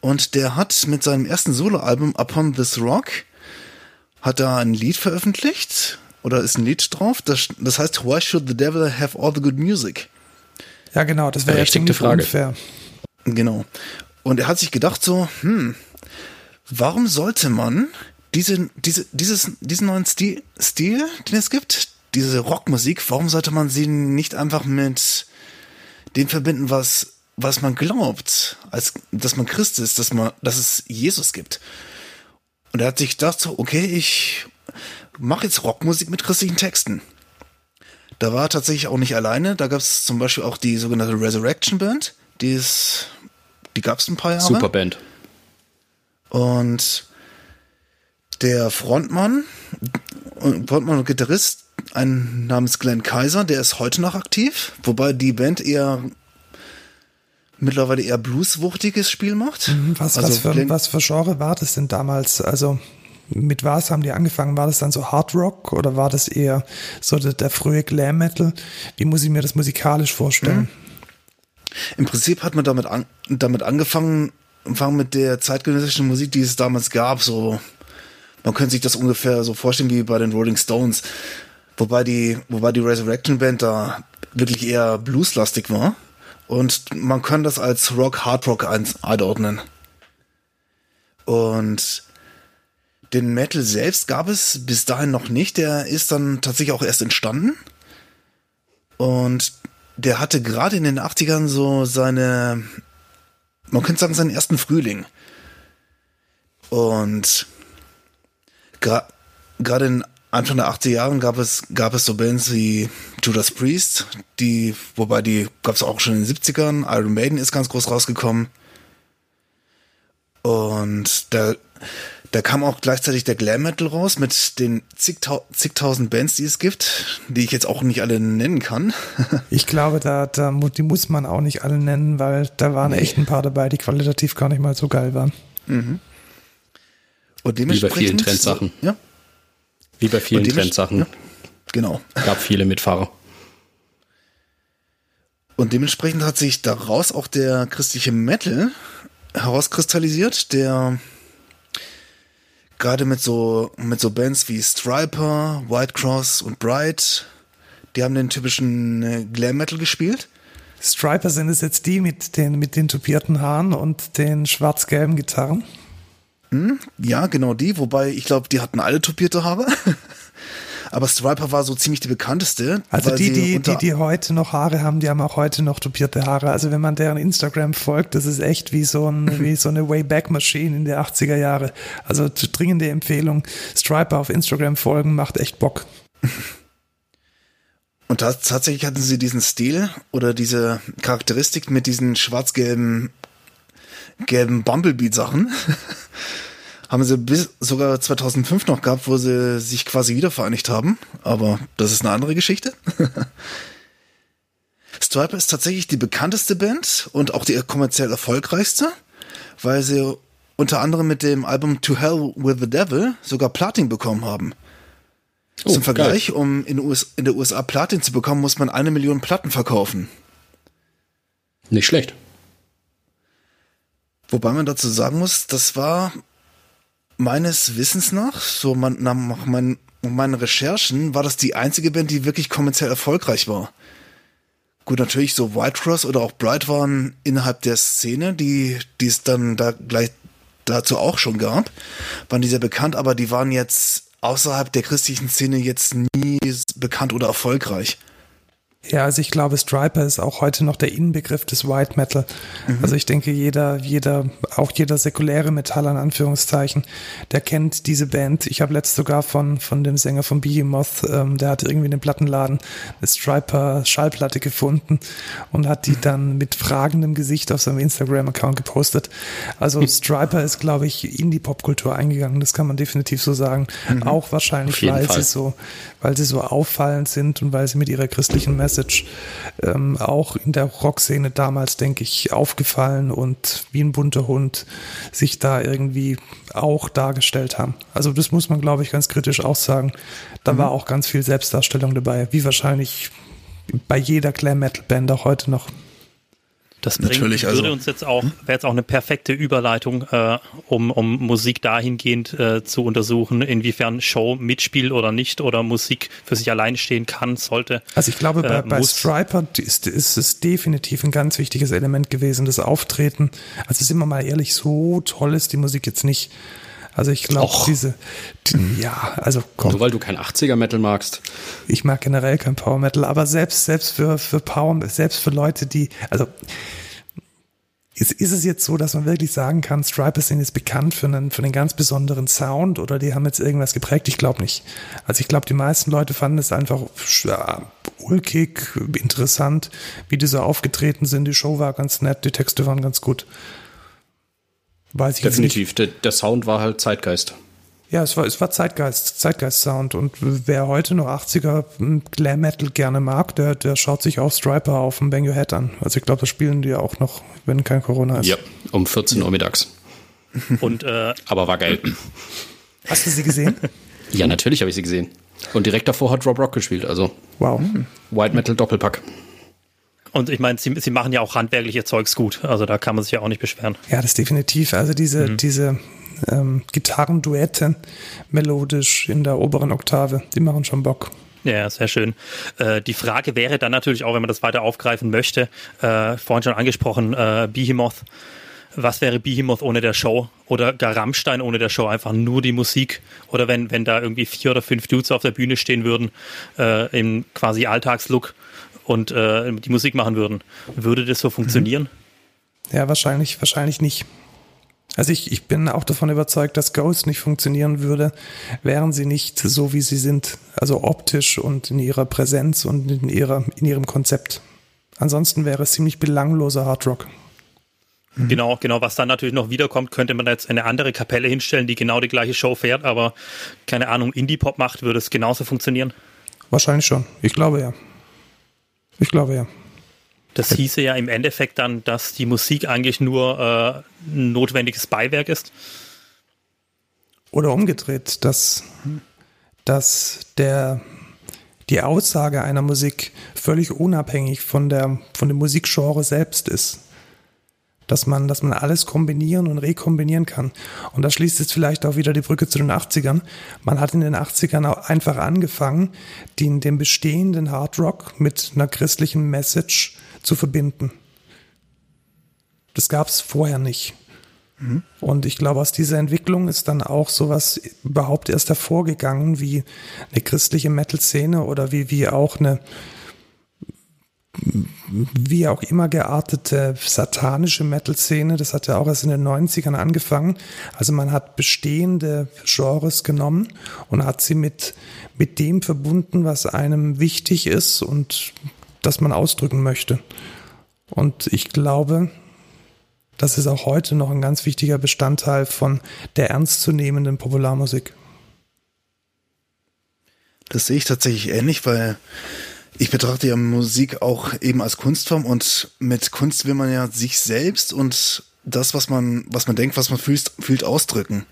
Und der hat mit seinem ersten Soloalbum Upon This Rock hat er ein Lied veröffentlicht oder ist ein Lied drauf, das, das heißt Why Should the Devil Have All the Good Music? Ja, genau, das wäre ja ziemlich Frage. unfair. Genau. Und er hat sich gedacht so, hm, warum sollte man diese, diese, dieses, diesen neuen Stil, Stil, den es gibt, diese Rockmusik, warum sollte man sie nicht einfach mit dem verbinden, was, was man glaubt, als, dass man Christ ist, dass man, dass es Jesus gibt? Und er hat sich gedacht so, okay, ich mache jetzt Rockmusik mit christlichen Texten. Da war er tatsächlich auch nicht alleine. Da gab es zum Beispiel auch die sogenannte Resurrection Band. Die ist, die gab es ein paar Jahre. Super Band. Und der Frontmann, Frontmann und Gitarrist, ein namens Glenn Kaiser, der ist heute noch aktiv, wobei die Band eher mittlerweile eher blueswuchtiges Spiel macht. Mhm, was, also was, für, was für Genre war das denn damals? Also mit was haben die angefangen? War das dann so Hard Rock oder war das eher so der, der frühe Glam Metal? Wie muss ich mir das musikalisch vorstellen? Mhm. Im Prinzip hat man damit, an, damit angefangen, angefangen mit der zeitgenössischen Musik, die es damals gab. So, man könnte sich das ungefähr so vorstellen wie bei den Rolling Stones. Wobei die, wobei die Resurrection Band da wirklich eher blueslastig war. Und man kann das als Rock, Hard Rock einordnen. Und den Metal selbst gab es bis dahin noch nicht. Der ist dann tatsächlich auch erst entstanden. Und der hatte gerade in den 80ern so seine, man könnte sagen, seinen ersten Frühling. Und gerade in Anfang der 80er Jahren gab es, gab es so Bands wie Judas Priest, die, wobei die gab es auch schon in den 70ern. Iron Maiden ist ganz groß rausgekommen. Und da, da kam auch gleichzeitig der Glam Metal raus mit den zigtau zigtausend Bands, die es gibt, die ich jetzt auch nicht alle nennen kann. ich glaube, da, da die muss man auch nicht alle nennen, weil da waren nee. echt ein paar dabei, die qualitativ gar nicht mal so geil waren. Mhm. Und dementsprechend, Wie bei vielen Trendsachen. Ja. Wie bei vielen Trendsachen. Ja, genau. Gab viele Mitfahrer. Und dementsprechend hat sich daraus auch der christliche Metal herauskristallisiert, der gerade mit so, mit so Bands wie Striper, White Cross und Bright, die haben den typischen äh, Glam Metal gespielt. Striper sind es jetzt die mit den, mit den tupierten Haaren und den schwarz-gelben Gitarren? Hm, ja, genau die, wobei ich glaube, die hatten alle tupierte Haare. Aber Striper war so ziemlich die bekannteste. Also die, die, die, die heute noch Haare haben, die haben auch heute noch tupierte Haare. Also wenn man deren Instagram folgt, das ist echt wie so, ein, wie so eine Wayback-Maschine in der 80er Jahre. Also dringende Empfehlung, Striper auf Instagram folgen, macht echt Bock. Und tatsächlich hatten sie diesen Stil oder diese Charakteristik mit diesen schwarz-gelben gelben Bumblebee-Sachen. haben sie bis sogar 2005 noch gehabt, wo sie sich quasi wieder vereinigt haben. Aber das ist eine andere Geschichte. Striper ist tatsächlich die bekannteste Band und auch die kommerziell erfolgreichste, weil sie unter anderem mit dem Album To Hell with the Devil sogar Platin bekommen haben. Oh, Zum Vergleich, geil. um in, US, in der USA Platin zu bekommen, muss man eine Million Platten verkaufen. Nicht schlecht. Wobei man dazu sagen muss, das war meines Wissens nach, so man, nach meinen, meinen Recherchen, war das die einzige Band, die wirklich kommerziell erfolgreich war. Gut, natürlich so White Cross oder auch Bright waren innerhalb der Szene, die, es dann da gleich dazu auch schon gab, waren die sehr bekannt, aber die waren jetzt außerhalb der christlichen Szene jetzt nie bekannt oder erfolgreich. Ja, also ich glaube, Striper ist auch heute noch der Inbegriff des White Metal. Mhm. Also ich denke, jeder, jeder, auch jeder säkuläre Metaller in Anführungszeichen, der kennt diese Band. Ich habe letzt sogar von, von dem Sänger von Behemoth, ähm, der hat irgendwie in dem Plattenladen eine Striper Schallplatte gefunden und hat die dann mit fragendem Gesicht auf seinem Instagram-Account gepostet. Also mhm. Striper ist, glaube ich, in die Popkultur eingegangen. Das kann man definitiv so sagen. Mhm. Auch wahrscheinlich, weil Fall. sie so, weil sie so auffallend sind und weil sie mit ihrer christlichen Message Message ähm, auch in der Rockszene damals, denke ich, aufgefallen und wie ein bunter Hund sich da irgendwie auch dargestellt haben. Also das muss man, glaube ich, ganz kritisch auch sagen. Da mhm. war auch ganz viel Selbstdarstellung dabei, wie wahrscheinlich bei jeder Glam Metal Band auch heute noch. Das bringt, Natürlich, würde also- uns jetzt auch, wäre jetzt auch eine perfekte Überleitung, äh, um, um Musik dahingehend äh, zu untersuchen, inwiefern Show mitspielt oder nicht oder Musik für sich allein stehen kann, sollte. Also ich glaube, bei, Äh, bei Striper ist, ist es definitiv ein ganz wichtiges Element gewesen, das Auftreten. Also sind wir mal ehrlich, so toll ist die Musik jetzt nicht. Also ich glaube, diese, die, ja, also komm, Nur weil du kein 80er-Metal magst. ich mag generell kein Power Metal, aber selbst, selbst für, für Power, selbst für Leute, die, also ist, ist es jetzt so, dass man wirklich sagen kann, Stripers sind jetzt bekannt für einen, für einen ganz besonderen Sound oder die haben jetzt irgendwas geprägt? Ich glaube nicht. Also ich glaube, die meisten Leute fanden es einfach ja, ulkig, interessant, wie die so aufgetreten sind. Die Show war ganz nett, die Texte waren ganz gut. Weiß ich. Definitiv. Der, der Sound war halt Zeitgeist. Ja, es war, es war Zeitgeist, Zeitgeist-Sound. Und wer heute nur 80er Glam Metal gerne mag, der, der schaut sich auch Striper auf dem Bang Your Head an. Also ich glaube, das spielen die auch noch, wenn kein Corona ist. Ja, um 14 Uhr mittags. Und äh, Aber war geil. Hast du sie gesehen? ja, natürlich habe ich sie gesehen. Und direkt davor hat Rob Rock gespielt, also Wow. White Metal Doppelpack. Und ich meine, sie, sie machen ja auch handwerkliche Zeugs gut. Also da kann man sich ja auch nicht beschweren. Ja, das definitiv. Also diese, Mhm. diese ähm, Gitarrenduette melodisch in der oberen Oktave, die machen schon Bock. Ja, sehr schön. Äh, die Frage wäre dann natürlich auch, wenn man das weiter aufgreifen möchte, äh, vorhin schon angesprochen, äh, Behemoth. Was wäre Behemoth ohne der Show? Oder gar Rammstein ohne der Show? Einfach nur die Musik? Oder wenn, wenn da irgendwie vier oder fünf Dudes auf der Bühne stehen würden, äh, im quasi Alltagslook und äh, die Musik machen würden, würde das so funktionieren? Ja, wahrscheinlich, wahrscheinlich nicht. Also ich, ich bin auch davon überzeugt, dass Ghost nicht funktionieren würde, wären sie nicht so, wie sie sind. Also optisch und in ihrer Präsenz und in, ihrer, in ihrem Konzept. Ansonsten wäre es ziemlich belangloser Hardrock. Genau, genau. Was dann natürlich noch wiederkommt, könnte man jetzt eine andere Kapelle hinstellen, die genau die gleiche Show fährt, aber keine Ahnung, Indie-Pop macht, würde es genauso funktionieren. Wahrscheinlich schon. Ich glaube ja. Ich glaube ja. Das hieße ja im Endeffekt dann, dass die Musik eigentlich nur äh, ein notwendiges Beiwerk ist. Oder umgedreht, dass, dass der, die Aussage einer Musik völlig unabhängig von, der, von dem Musikgenre selbst ist. Dass man, dass man alles kombinieren und rekombinieren kann. Und da schließt jetzt vielleicht auch wieder die Brücke zu den 80ern. Man hat in den 80ern auch einfach angefangen, den, den bestehenden Hardrock mit einer christlichen Message zu verbinden. Das gab es vorher nicht. Und ich glaube, aus dieser Entwicklung ist dann auch sowas überhaupt erst hervorgegangen, wie eine christliche Metal-Szene oder wie, wie auch eine, wie auch immer geartete satanische Metal-Szene. Das hat ja auch erst in den 90ern angefangen. Also man hat bestehende Genres genommen und hat sie mit, mit dem verbunden, was einem wichtig ist und das man ausdrücken möchte. Und ich glaube, das ist auch heute noch ein ganz wichtiger Bestandteil von der ernstzunehmenden Popularmusik. Das sehe ich tatsächlich ähnlich, weil ich betrachte ja Musik auch eben als Kunstform und mit Kunst will man ja sich selbst und das, was man, was man denkt, was man fühlt, fühlt ausdrücken.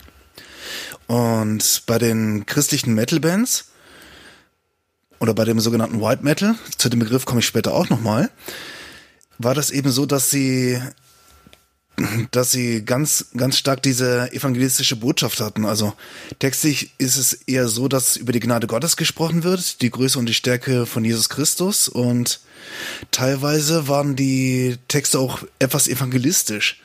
Und bei den christlichen Metal-Bands oder bei dem sogenannten White Metal, zu dem Begriff komme ich später auch nochmal, war das eben so, dass sie dass sie ganz, ganz stark diese evangelistische Botschaft hatten. Also textlich ist es eher so, dass über die Gnade Gottes gesprochen wird, die Größe und die Stärke von Jesus Christus und teilweise waren die Texte auch etwas evangelistisch.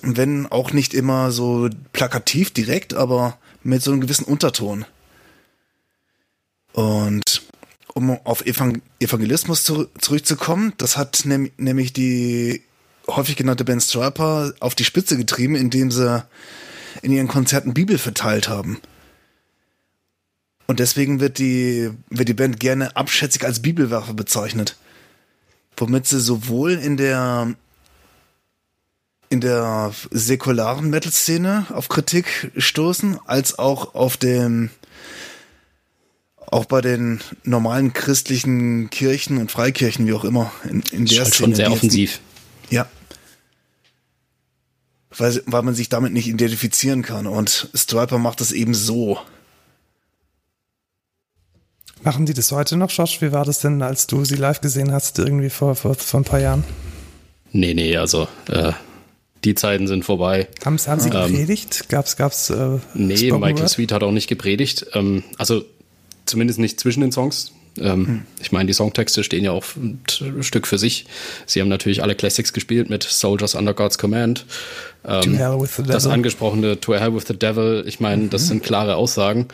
Wenn auch nicht immer so plakativ direkt, aber mit so einem gewissen Unterton. Und um auf Evang Evangelismus zu zurückzukommen, das hat nämlich die häufig genannte Ben Striper auf die Spitze getrieben, indem sie in ihren Konzerten Bibel verteilt haben. Und deswegen wird die, wird die Band gerne abschätzig als Bibelwerfer bezeichnet. Womit sie sowohl in der, in der säkularen Metal-Szene auf Kritik stoßen, als auch auf dem, auch bei den normalen christlichen Kirchen und Freikirchen, wie auch immer, in, in Ist der halt Szene. schon sehr die jetzt- offensiv. ja. Weil, weil man sich damit nicht identifizieren kann. Und Striper macht das eben so. Machen die das heute noch, Josh? Wie war das denn, als du sie live gesehen hast, irgendwie vor, vor, vor ein paar Jahren? Nee, nee, also äh, die Zeiten sind vorbei. Haben, haben Sie gepredigt? Gab's, gab's, äh, Nee, Spoken Michael Word? Sweet hat auch nicht gepredigt. Ähm, also zumindest nicht zwischen den Songs. Ähm, Ich meine, die Songtexte stehen ja auch ein Stück für sich. Sie haben natürlich alle Classics gespielt mit Soldiers Under God's Command. Ähm, To Hell with the Das angesprochene To Hell with the Devil, ich meine, das sind klare Aussagen.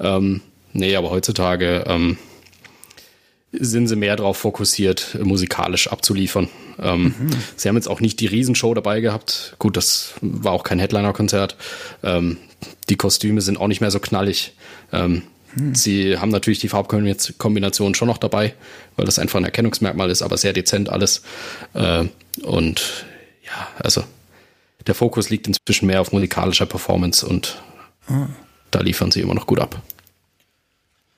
Ähm, nee, aber heutzutage ähm, sind sie mehr darauf fokussiert, musikalisch abzuliefern. Ähm, Sie haben jetzt auch nicht die Riesenshow dabei gehabt. Gut, das war auch kein Headliner-Konzert. Ähm, die Kostüme sind auch nicht mehr so knallig. Ähm, Sie haben natürlich die Farbkombination schon noch dabei, weil das einfach ein Erkennungsmerkmal ist, aber sehr dezent alles. Äh, und ja, also der Fokus liegt inzwischen mehr auf musikalischer Performance und da liefern sie immer noch gut ab.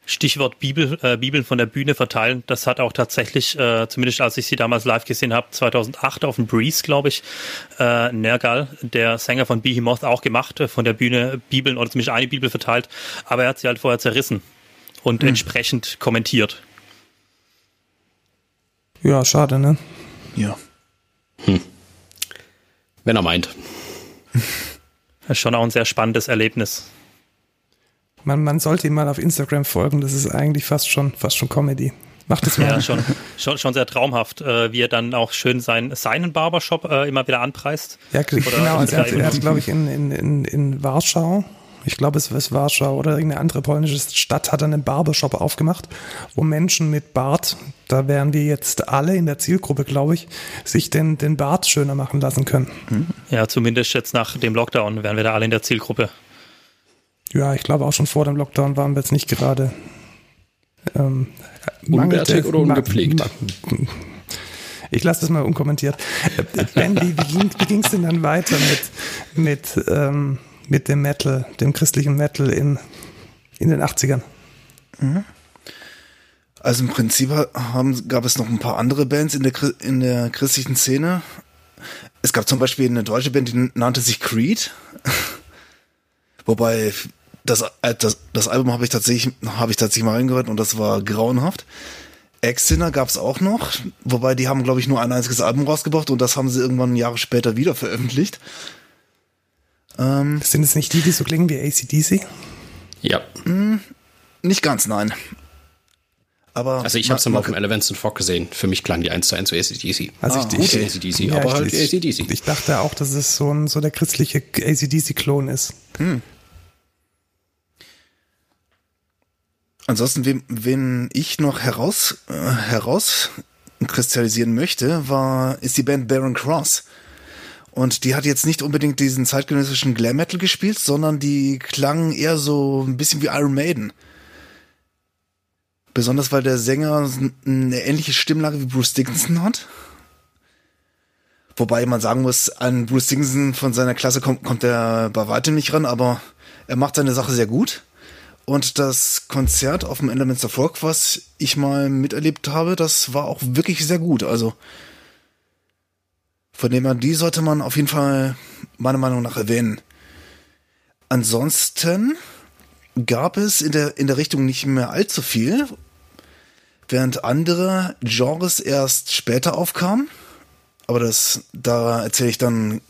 Stichwort Bibel, äh, Bibeln von der Bühne verteilen. Das hat auch tatsächlich, äh, zumindest als ich sie damals live gesehen habe, 2008 auf dem Breeze, glaube ich, äh, Nergal, der Sänger von Behemoth, auch gemacht, äh, von der Bühne Bibeln oder zumindest eine Bibel verteilt. Aber er hat sie halt vorher zerrissen und entsprechend kommentiert. Ja, schade, ne? Ja. Wenn er meint. Das ist schon auch ein sehr spannendes Erlebnis. Man, man sollte ihm mal auf Instagram folgen, das ist eigentlich fast schon, fast schon Comedy. Macht es mal. Ja, schon, schon, schon sehr traumhaft, äh, wie er dann auch schön sein, seinen Barbershop äh, immer wieder anpreist. Ja, genau. Also er er hat glaube ich, in, in, in, in Warschau, ich glaube, es ist Warschau oder irgendeine andere polnische Stadt, hat er einen Barbershop aufgemacht, wo Menschen mit Bart, da wären wir jetzt alle in der Zielgruppe, glaube ich, sich den, den Bart schöner machen lassen können. Ja, zumindest jetzt nach dem Lockdown wären wir da alle in der Zielgruppe. Ja, ich glaube auch schon vor dem Lockdown waren wir jetzt nicht gerade ähm, mangelte- oder ungepflegt? Ich lasse das mal unkommentiert. Ben, wie, wie ging ging's denn dann weiter mit, mit, ähm, mit dem Metal, dem christlichen Metal in, in den 80ern? Also im Prinzip haben, gab es noch ein paar andere Bands in der, in der christlichen Szene. Es gab zum Beispiel eine deutsche Band, die nannte sich Creed. Wobei das, äh, das, das Album habe ich tatsächlich habe ich tatsächlich mal reingehört und das war grauenhaft. Ex-Sinner gab es auch noch, wobei die haben glaube ich nur ein einziges Album rausgebracht und das haben sie irgendwann Jahre später wieder veröffentlicht. Sind es nicht die, die so klingen wie ACDC? Ja. Nicht ganz, nein. Aber Also ich habe es mal auf dem Elephants and Fog gesehen. Für mich klang die 1 zu 1 zu ACDC. Also Ah, ich, Gute ich, ACDC, ja, aber ich- halt ich, ACDC. ich dachte auch, dass es so, ein, so der christliche ACDC-Klon ist. Ansonsten, wen, wen ich noch heraus, äh, heraus kristallisieren möchte, war, ist die Band Baron Cross. Und die hat jetzt nicht unbedingt diesen zeitgenössischen Glam Metal gespielt, sondern die klangen eher so ein bisschen wie Iron Maiden. Besonders weil der Sänger eine ähnliche Stimmlage wie Bruce Dickinson hat. Wobei man sagen muss, an Bruce Dickinson von seiner Klasse kommt, kommt er bei weitem nicht ran, aber er macht seine Sache sehr gut. Und das Konzert auf dem Elements of Rock, was ich mal miterlebt habe, das war auch wirklich sehr gut. Also von dem her, die sollte man auf jeden Fall meiner Meinung nach erwähnen. Ansonsten gab es in der, in der Richtung nicht mehr allzu viel, während andere Genres erst später aufkamen. Aber das, da erzähle ich dann,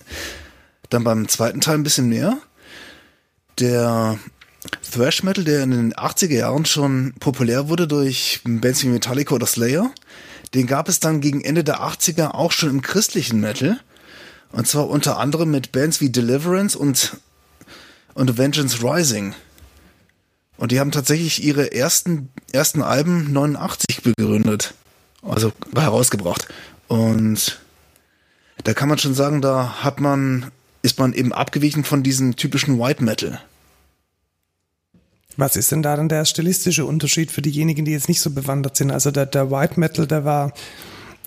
dann beim zweiten Teil ein bisschen mehr. Der Thrash Metal, der in den 80er Jahren schon populär wurde durch Bands wie Metallica oder Slayer, den gab es dann gegen Ende der 80er auch schon im christlichen Metal. Und zwar unter anderem mit Bands wie Deliverance und, und Vengeance Rising. Und die haben tatsächlich ihre ersten, ersten Alben 89 begründet. Also herausgebracht. Und da kann man schon sagen, da hat man, ist man eben abgewichen von diesem typischen White Metal. Was ist denn da dann der stilistische Unterschied für diejenigen, die jetzt nicht so bewandert sind? Also der, der White Metal, der war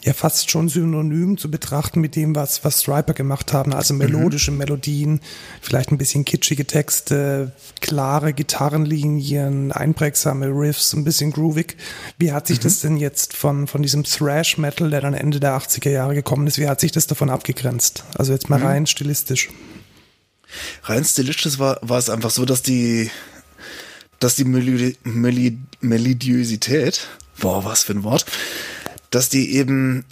ja fast schon synonym zu betrachten mit dem, was, was Striper gemacht haben. Also melodische Melodien, vielleicht ein bisschen kitschige Texte, klare Gitarrenlinien, einprägsame Riffs, ein bisschen groovig. Wie hat sich das denn jetzt von, von diesem Thrash Metal, der dann Ende der 80er Jahre gekommen ist, wie hat sich das davon abgegrenzt? Also jetzt mal rein stilistisch. rein stilistisch war, war es einfach so, dass die, dass die Melodi Meli Melodiosität, boah, was für ein Wort, dass die eben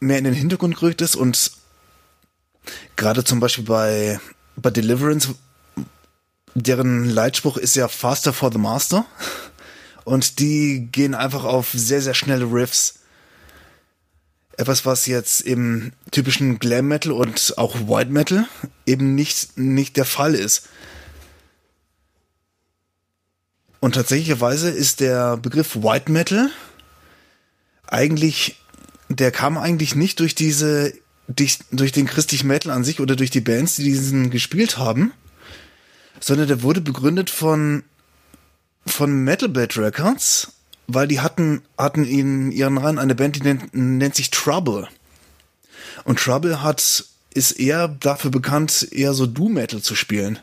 mehr in den Hintergrund gerückt ist und gerade zum Beispiel bei, bei Deliverance, deren Leitspruch ist ja Faster for the Master. Und die gehen einfach auf sehr, sehr schnelle Riffs. Etwas, was jetzt im typischen Glam Metal und auch White Metal eben nicht, nicht der Fall ist. Und tatsächlicherweise ist der Begriff White Metal eigentlich, der kam eigentlich nicht durch diese, durch, den christlichen Metal an sich oder durch die Bands, die diesen gespielt haben, sondern der wurde begründet von, von Metal Bed Records, weil die hatten, hatten in ihren Reihen eine Band, die nennt, nennt sich Trouble. Und Trouble hat, ist eher dafür bekannt, eher so Doom-Metal zu spielen.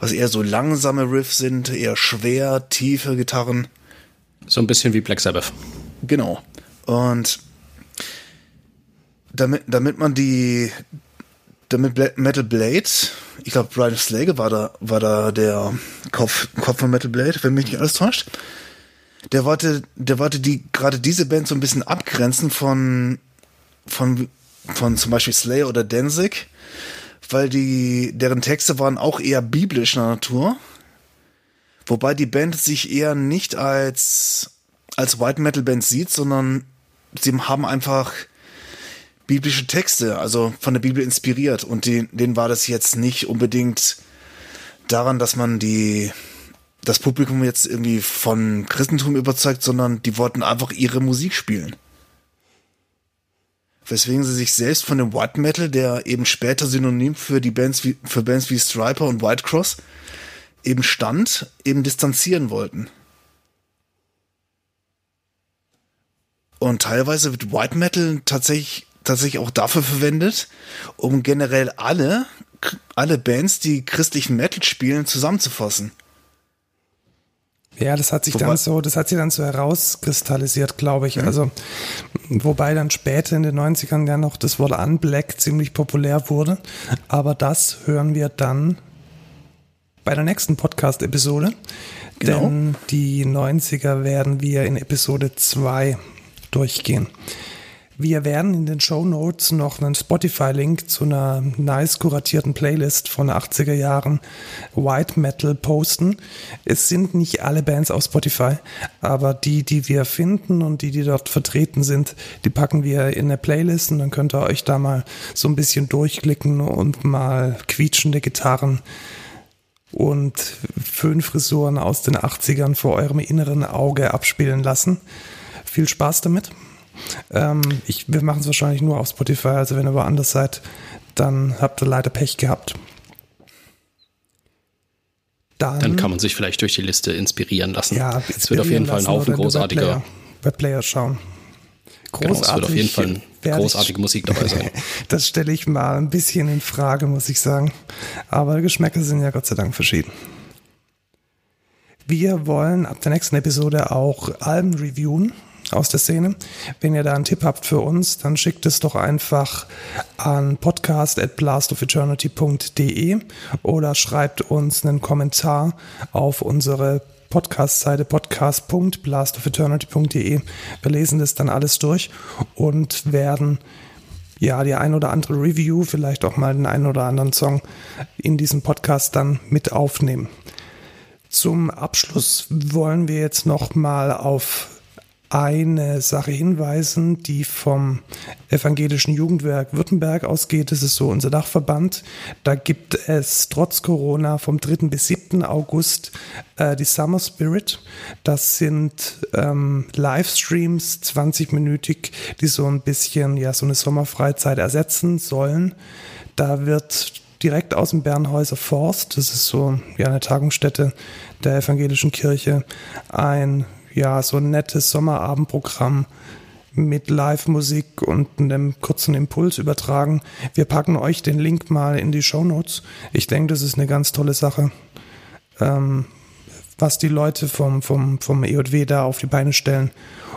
Was eher so langsame Riffs sind, eher schwer, tiefe Gitarren. So ein bisschen wie Black Sabbath. Genau. Und damit, damit man die, damit Metal Blade, ich glaube Brian Slager war da, war da der Kopf, Kopf von Metal Blade, wenn mich nicht alles täuscht. Der wollte, der wollte die, gerade diese Band so ein bisschen abgrenzen von, von, von zum Beispiel Slayer oder Danzig, weil die, deren Texte waren auch eher biblischer Natur. Wobei die Band sich eher nicht als, als White Metal Band sieht, sondern sie haben einfach biblische Texte, also von der Bibel inspiriert. Und die, denen war das jetzt nicht unbedingt daran, dass man die, das Publikum jetzt irgendwie von Christentum überzeugt, sondern die wollten einfach ihre Musik spielen. Weswegen sie sich selbst von dem White Metal, der eben später synonym für die Bands wie, für Bands wie Striper und White Cross eben stand, eben distanzieren wollten. Und teilweise wird White Metal tatsächlich, tatsächlich auch dafür verwendet, um generell alle, alle Bands, die christlichen Metal spielen, zusammenzufassen. Ja, das hat sich wobei, dann so, das hat sich dann so herauskristallisiert, glaube ich. Mhm. Also, wobei dann später in den 90ern ja noch das Wort Unblack ziemlich populär wurde. Aber das hören wir dann bei der nächsten Podcast-Episode. Genau. Denn die 90er werden wir in Episode 2 durchgehen. Wir werden in den Show Notes noch einen Spotify-Link zu einer nice kuratierten Playlist von 80er Jahren White Metal posten. Es sind nicht alle Bands auf Spotify, aber die, die wir finden und die, die dort vertreten sind, die packen wir in eine Playlist und dann könnt ihr euch da mal so ein bisschen durchklicken und mal quietschende Gitarren und Föhnfrisuren aus den 80ern vor eurem inneren Auge abspielen lassen. Viel Spaß damit. Ähm, ich, wir machen es wahrscheinlich nur auf Spotify, also wenn ihr woanders seid, dann habt ihr leider Pech gehabt. Dann, dann kann man sich vielleicht durch die Liste inspirieren lassen. Ja, es wird auf jeden Fall ein Haufen großartiger Webplayer, Webplayer schauen. Großartig. Genau, es wird auf jeden Fall großartige Musik dabei sein. das stelle ich mal ein bisschen in Frage, muss ich sagen. Aber Geschmäcker sind ja Gott sei Dank verschieden. Wir wollen ab der nächsten Episode auch Alben reviewen aus der Szene. Wenn ihr da einen Tipp habt für uns, dann schickt es doch einfach an podcast at blastofeternity.de oder schreibt uns einen Kommentar auf unsere Podcast-Seite podcast.blastofeternity.de. Wir lesen das dann alles durch und werden ja die ein oder andere Review, vielleicht auch mal den einen oder anderen Song in diesem Podcast dann mit aufnehmen. Zum Abschluss wollen wir jetzt noch mal auf eine Sache hinweisen, die vom Evangelischen Jugendwerk Württemberg ausgeht. Das ist so unser Dachverband. Da gibt es trotz Corona vom 3. bis 7. August äh, die Summer Spirit. Das sind ähm, Livestreams, 20-minütig, die so ein bisschen ja so eine Sommerfreizeit ersetzen sollen. Da wird direkt aus dem Bernhäuser Forst, das ist so ja eine Tagungsstätte der evangelischen Kirche, ein ja, so ein nettes Sommerabendprogramm mit Live-Musik und einem kurzen Impuls übertragen. Wir packen euch den Link mal in die Show Notes. Ich denke, das ist eine ganz tolle Sache, ähm, was die Leute vom, vom, vom EJW da auf die Beine stellen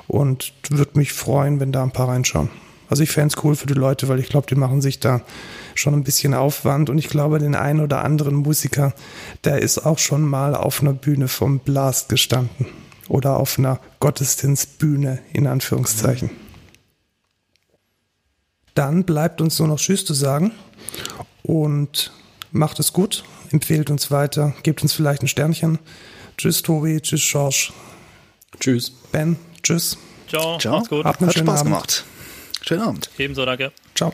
und würde mich freuen, wenn da ein paar reinschauen. Also ich fände es cool für die Leute, weil ich glaube, die machen sich da schon ein bisschen Aufwand und ich glaube, den einen oder anderen Musiker, der ist auch schon mal auf einer Bühne vom Blast gestanden oder auf einer Gottesdienstbühne in Anführungszeichen. Dann bleibt uns nur noch Tschüss zu sagen und macht es gut, empfehlt uns weiter, gebt uns vielleicht ein Sternchen. Tschüss Tobi, tschüss George. Tschüss. Ben, tschüss. Ciao, Ciao. macht's gut. Hat schönen Spaß Abend. gemacht. Schönen Abend. Ebenso, danke. Ciao.